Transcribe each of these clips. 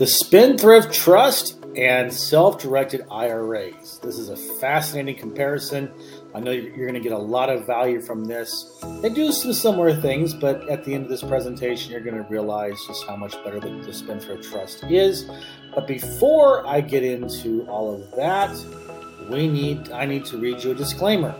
The Spendthrift Trust and self directed IRAs. This is a fascinating comparison. I know you're going to get a lot of value from this. They do some similar things, but at the end of this presentation, you're going to realize just how much better the, the Spendthrift Trust is. But before I get into all of that, we need I need to read you a disclaimer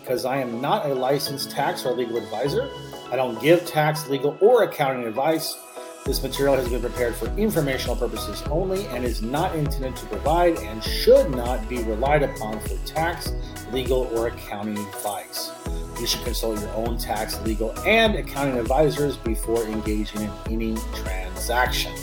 because I am not a licensed tax or legal advisor. I don't give tax, legal, or accounting advice. This material has been prepared for informational purposes only and is not intended to provide and should not be relied upon for tax, legal, or accounting advice. You should consult your own tax, legal, and accounting advisors before engaging in any transaction.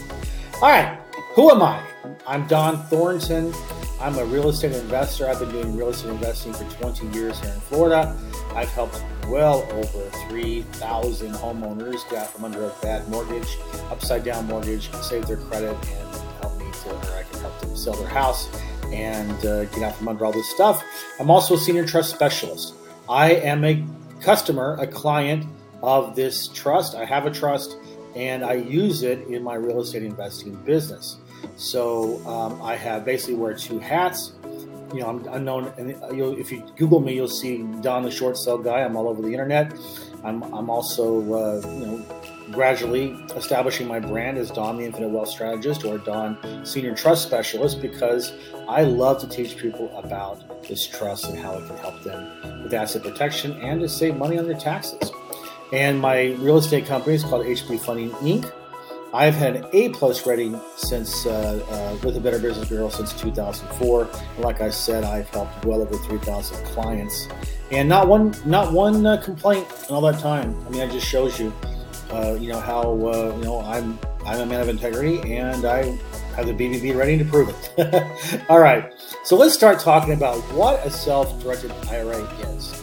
All right, who am I? I'm Don Thornton. I'm a real estate investor. I've been doing real estate investing for 20 years here in Florida. I've helped well over 3,000 homeowners get out from under a bad mortgage, upside down mortgage, save their credit, and help me to, or I can help them sell their house and uh, get out from under all this stuff. I'm also a senior trust specialist. I am a customer, a client of this trust. I have a trust and I use it in my real estate investing business. So um, I have basically wear two hats. You know, I'm unknown, and if you Google me, you'll see Don the short sale guy. I'm all over the internet. I'm, I'm also, uh, you know, gradually establishing my brand as Don the Infinite Wealth Strategist or Don Senior Trust Specialist because I love to teach people about this trust and how it can help them with asset protection and to save money on their taxes. And my real estate company is called HB Funding Inc. I've had an A plus rating since uh, uh, with the Better Business Bureau since 2004. And like I said, I've helped well over 3,000 clients, and not one not one uh, complaint in all that time. I mean, that just shows you, uh, you know, how uh, you know I'm I'm a man of integrity, and I have the BBB ready to prove it. all right, so let's start talking about what a self-directed IRA is.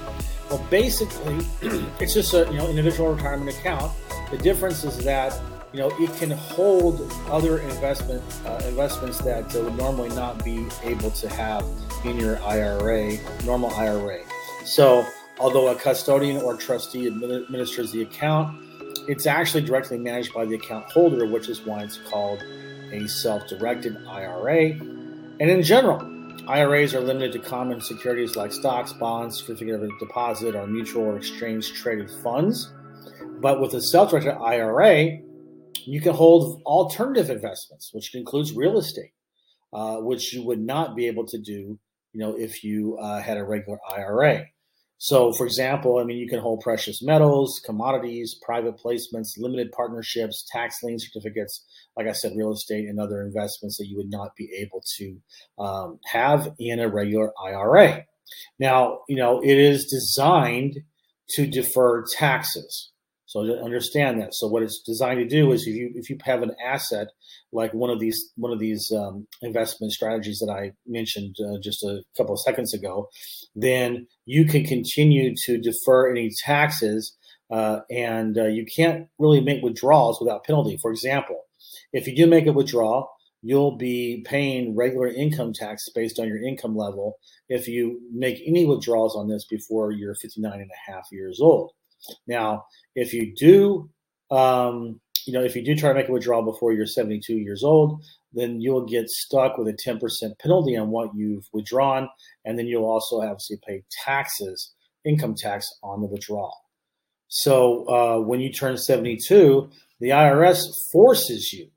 Well, basically, it's just a you know individual retirement account. The difference is that you know, it can hold other investment uh, investments that uh, would normally not be able to have in your IRA, normal IRA. So, although a custodian or trustee administers the account, it's actually directly managed by the account holder, which is why it's called a self-directed IRA. And in general, IRAs are limited to common securities like stocks, bonds, certificate of deposit, or mutual or exchange traded funds. But with a self-directed IRA, you can hold alternative investments, which includes real estate, uh, which you would not be able to do, you know, if you uh, had a regular IRA. So, for example, I mean, you can hold precious metals, commodities, private placements, limited partnerships, tax lien certificates, like I said, real estate and other investments that you would not be able to um, have in a regular IRA. Now, you know, it is designed to defer taxes. So understand that. So what it's designed to do is if you if you have an asset like one of these one of these um, investment strategies that I mentioned uh, just a couple of seconds ago, then you can continue to defer any taxes, uh, and uh, you can't really make withdrawals without penalty. For example, if you do make a withdrawal, you'll be paying regular income tax based on your income level if you make any withdrawals on this before you're 59 and a half years old. Now, if you do, um, you know, if you do try to make a withdrawal before you're 72 years old, then you'll get stuck with a 10% penalty on what you've withdrawn, and then you'll also have to pay taxes, income tax on the withdrawal. So uh, when you turn 72, the IRS forces you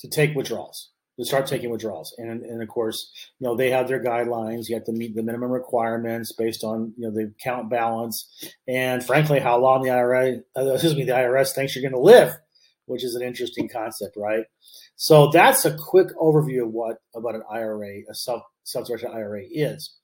to take withdrawals to start taking withdrawals. And, and of course, you know, they have their guidelines. You have to meet the minimum requirements based on, you know, the account balance and frankly, how long the IRA, uh, excuse me, the IRS thinks you're going to live, which is an interesting concept, right? So that's a quick overview of what about an IRA, a self self-directed IRA is.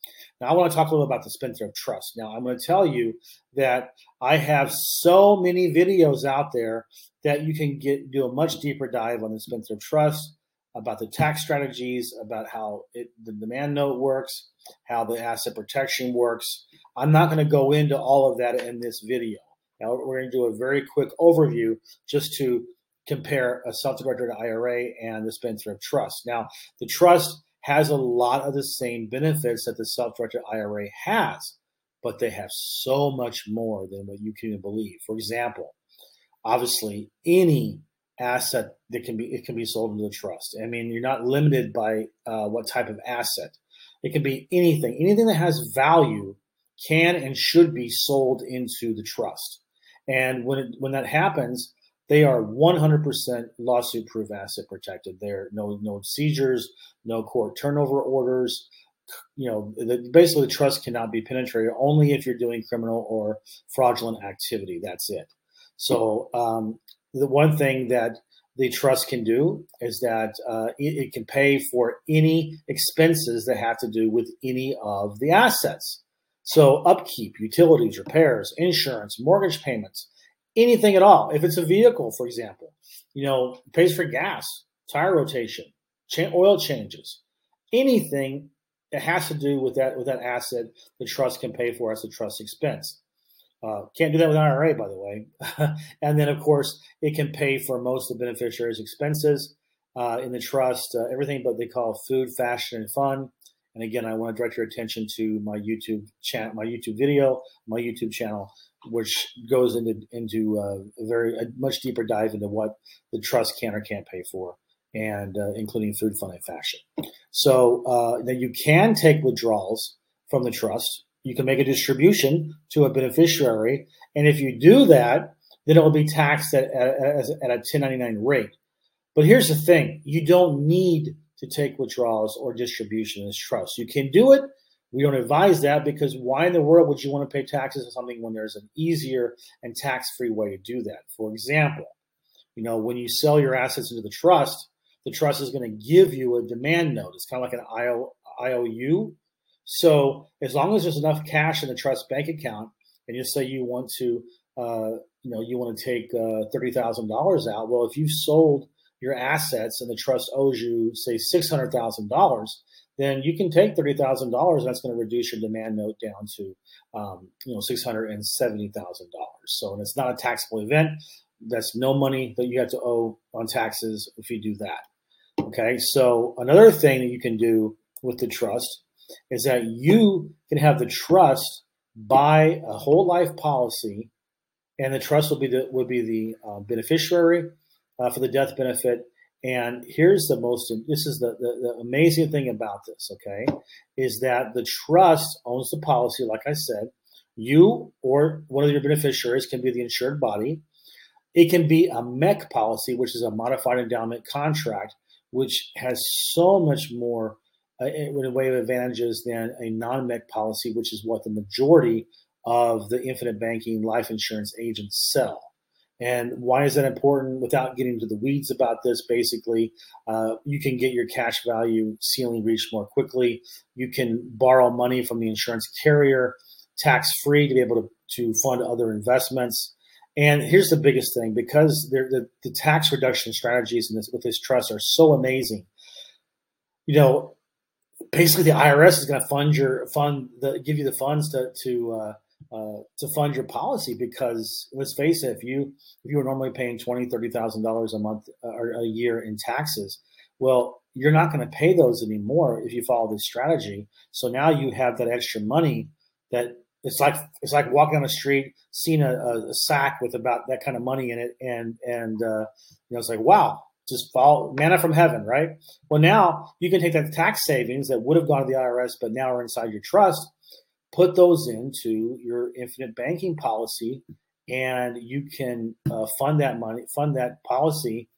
Now I want to talk a little about the Spendthrift Trust. Now I'm going to tell you that I have so many videos out there that you can get do a much deeper dive on the Spendthrift Trust about the tax strategies, about how it, the demand note works, how the asset protection works. I'm not going to go into all of that in this video. Now we're going to do a very quick overview just to compare a self-directed IRA and the spendthrift trust. Now, the trust has a lot of the same benefits that the self-directed IRA has, but they have so much more than what you can believe. For example, obviously, any asset that can be it can be sold into the trust. I mean, you're not limited by uh, what type of asset. It can be anything. Anything that has value can and should be sold into the trust. And when it, when that happens, they are 100% lawsuit proof asset protected. There no no seizures, no court turnover orders. You know, the, basically the trust cannot be penetrated only if you're doing criminal or fraudulent activity. That's it. So um, the one thing that the trust can do is that uh, it, it, can pay for any expenses that have to do with any of the assets. So upkeep, utilities, repairs, insurance, mortgage payments, anything at all. If it's a vehicle, for example, you know, pays for gas, tire rotation, cha- oil changes, anything that has to do with that with that asset, the trust can pay for as a trust expense. Uh, can't do that with IRA, by the way. and then, of course, it can pay for most of the beneficiaries' expenses uh, in the trust, uh, everything but they call food, fashion, and fun. And again, I want to direct your attention to my YouTube channel, my YouTube video, my YouTube channel, which goes into into uh, a very a much deeper dive into what the trust can or can't pay for, and uh, including food, fun, and fashion. So uh, then you can take withdrawals from the trust you can make a distribution to a beneficiary. And if you do that, then it will be taxed at, at, at a 1099 rate. But here's the thing you don't need to take withdrawals or distribution in trust. You can do it. We don't advise that because why in the world would you want to pay taxes on something when there's an easier and tax free way to do that? For example, you know, when you sell your assets into the trust, the trust is going to give you a demand note. It's kind of like an IO, IOU so as long as there's enough cash in the trust bank account, and you say you want to, uh, you know, you want to take uh, thirty thousand dollars out. Well, if you've sold your assets and the trust owes you, say, six hundred thousand dollars, then you can take thirty thousand dollars. And that's going to reduce your demand note down to, um, you know, six hundred and seventy thousand dollars. So, and it's not a taxable event. That's no money that you have to owe on taxes if you do that. Okay. So another thing that you can do with the trust is that you can have the trust buy a whole life policy, and the trust will be the will be the uh, beneficiary uh, for the death benefit. And here's the most this is the, the, the amazing thing about this, okay, is that the trust owns the policy, like I said. You or one of your beneficiaries can be the insured body. It can be a MEC policy, which is a modified endowment contract, which has so much more uh, in a way of advantages than a non-MEC policy, which is what the majority of the infinite banking life insurance agents sell. And why is that important? Without getting into the weeds about this, basically, uh, you can get your cash value ceiling reached more quickly. You can borrow money from the insurance carrier tax free to be able to, to fund other investments. And here's the biggest thing because the, the tax reduction strategies in this, with this trust are so amazing. You know, basically the IRS is going to fund your fund the give you the funds to to uh, uh, to fund your policy because let's face it, if you if you were normally paying twenty thirty thousand dollars a month uh, or a year in taxes, well, you're not going to pay those anymore if you follow this strategy. So now you have that extra money that it's like it's like walking on the street, seeing a, a, sack with about that kind of money in it, and and uh, you know it's like wow, just fall manna from heaven, right? Well, now you can take that tax savings that would have gone to the IRS, but now are inside your trust, put those into your infinite banking policy, and you can uh, fund that money, fund that policy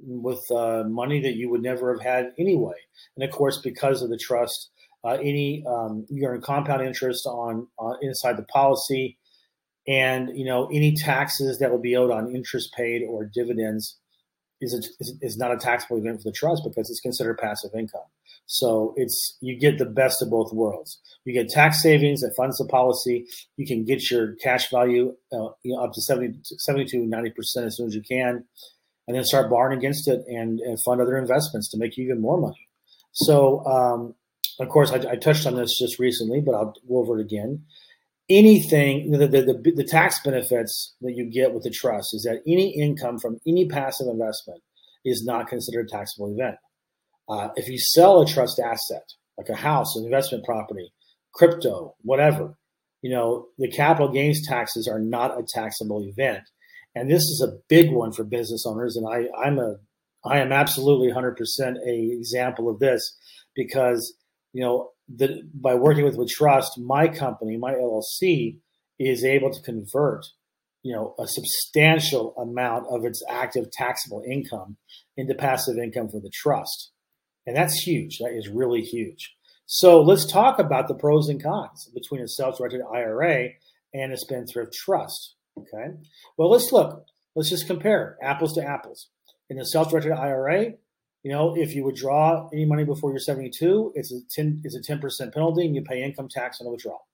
with uh, money that you would never have had anyway. And of course, because of the trust, uh, any um, you earn compound interest on uh, inside the policy, and you know any taxes that will be owed on interest paid or dividends is, a, is not a taxable event for the trust because it's considered passive income. So it's you get the best of both worlds. You get tax savings that funds the policy. You can get your cash value uh, you know, up to 70, 72, 90% as soon as you can, and then start borrowing against it and, and fund other investments to make you even more money. So, um, of course, I, I, touched on this just recently, but I'll go over it again anything the, the, the, the, tax benefits that you get with the trust is that any income from any passive investment is not considered a taxable event. Uh, if you sell a trust asset, like a house, an investment property, crypto, whatever, you know, the capital gains taxes are not a taxable event. And this is a big one for business owners. And I, I'm a, I am absolutely 100% a example of this because, you know, the, by working with Trust, my company, my LLC, is able to convert, you know, a substantial amount of its active taxable income into passive income for the trust. And that's huge. That is really huge. So let's talk about the pros and cons between a self-directed IRA and a spendthrift trust. Okay. Well, let's look. Let's just compare apples to apples. In a self-directed IRA, you know, if you withdraw any money before you're 72, it's a 10 it's a 10% penalty and you pay income tax on the withdrawal.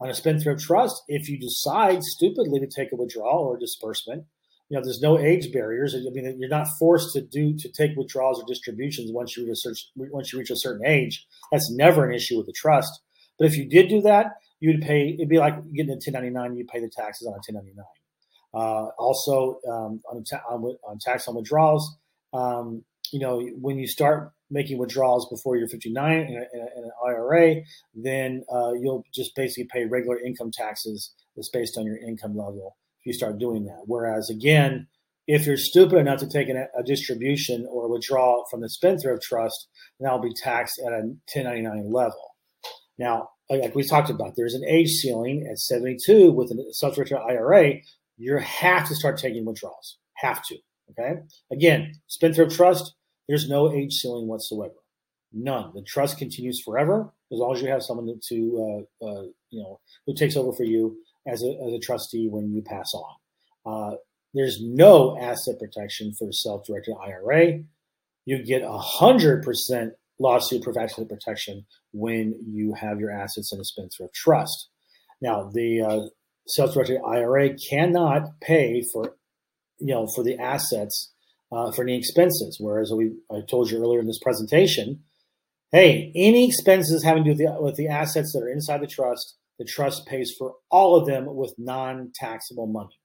On a spendthrift trust, if you decide stupidly to take a withdrawal or a disbursement, you know, there's no age barriers. I mean, you're not forced to do to take withdrawals or distributions once you reach a certain, once you reach a certain age. That's never an issue with the trust. But if you did do that, you would pay. It'd be like getting a 1099. You pay the taxes on a 1099. Uh, also, um, on, ta- on, on, tax on withdrawals, um, you know, when you start making withdrawals before you're 59 in, a, in, an IRA, then uh, you'll just basically pay regular income taxes that's based on your income level if you start doing that. Whereas, again, if you're stupid enough to take an, a distribution or withdrawal from the spendthrift trust, then that'll be taxed at a 1099 level. Now, like we talked about, there's an age ceiling at 72 with a self-directed IRA. You have to start taking withdrawals. Have to. Okay. Again, spendthrift trust. There's no age ceiling whatsoever. None. The trust continues forever as long as you have someone to, uh, uh, you know, who takes over for you as a, as a trustee when you pass on. Uh, there's no asset protection for self-directed IRA. You get a hundred percent lawsuit professional protection when you have your assets in a spendthrift trust. Now, the uh, self-directed IRA cannot pay for, you know, for the assets uh, for any expenses. Whereas we, I told you earlier in this presentation, hey, any expenses having to do with the, with the assets that are inside the trust, the trust pays for all of them with non-taxable money.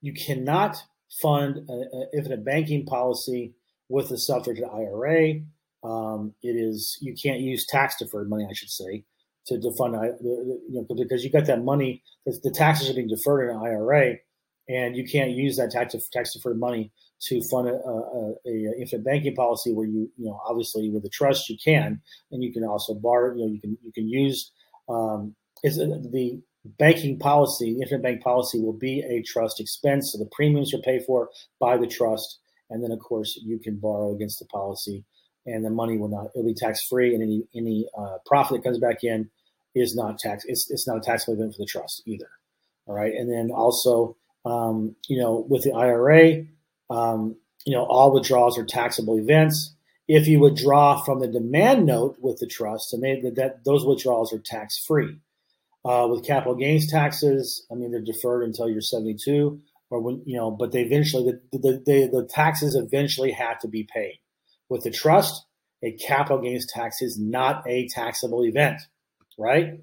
You cannot fund a, if a banking policy with a self-directed IRA um, it is you can't use tax deferred money, I should say, to, to fund you know, because you got that money. The taxes are being deferred in an IRA, and you can't use that tax tax deferred money to fund a, a, a, banking policy where you you know obviously with a trust you can, and you can also borrow. You know you can you can use um, is the banking policy, the infinite bank policy will be a trust expense, so the premiums are paid for by the trust, and then of course you can borrow against the policy and the money will not it'll be tax free and any any uh, profit that comes back in is not tax it's, it's not a taxable event for the trust either. All right. And then also um, you know with the ira um, you know all withdrawals are taxable events. If you withdraw from the demand note with the trust and they that those withdrawals are tax free uh, with capital gains taxes i mean they're deferred until you're 72 or when you know but they eventually the, the, the, the taxes eventually have to be paid. With the trust, a capital gains tax is not a taxable event, right?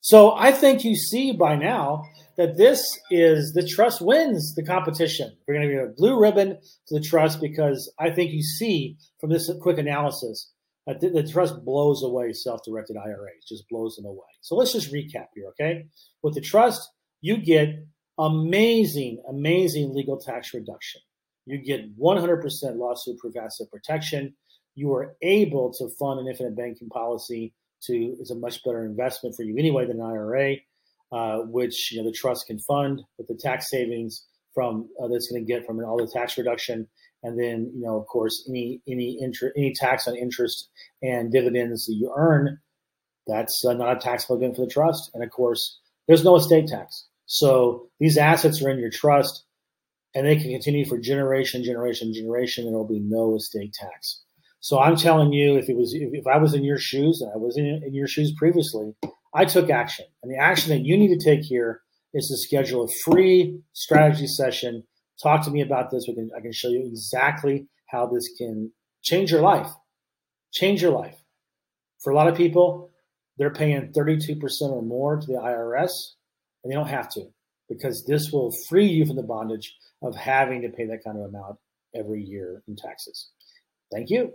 So I think you see by now that this is the trust wins the competition. We're going to give a blue ribbon to the trust because I think you see from this quick analysis that the, the trust blows away self-directed IRAs, just blows them away. So let's just recap here, okay? With the trust, you get amazing, amazing legal tax reduction. You get 100% lawsuit proof asset protection. You are able to fund an infinite banking policy to is a much better investment for you anyway than an IRA, uh, which you know the trust can fund with the tax savings from uh, that's going to get from all the tax reduction, and then you know of course any any interest any tax on interest and dividends that you earn, that's uh, not a taxable event for the trust, and of course there's no estate tax. So these assets are in your trust and they can continue for generation, generation, generation, there will be no estate tax. So I'm telling you, if it was, if, I was in your shoes, and I was in, in your shoes previously, I took action. And the action that you need to take here is to schedule a free strategy session. Talk to me about this. We can, I can show you exactly how this can change your life. Change your life. For a lot of people, they're paying 32% or more to the IRS, and they don't have to because this will free you from the bondage of having to pay that kind of amount every year in taxes. Thank you.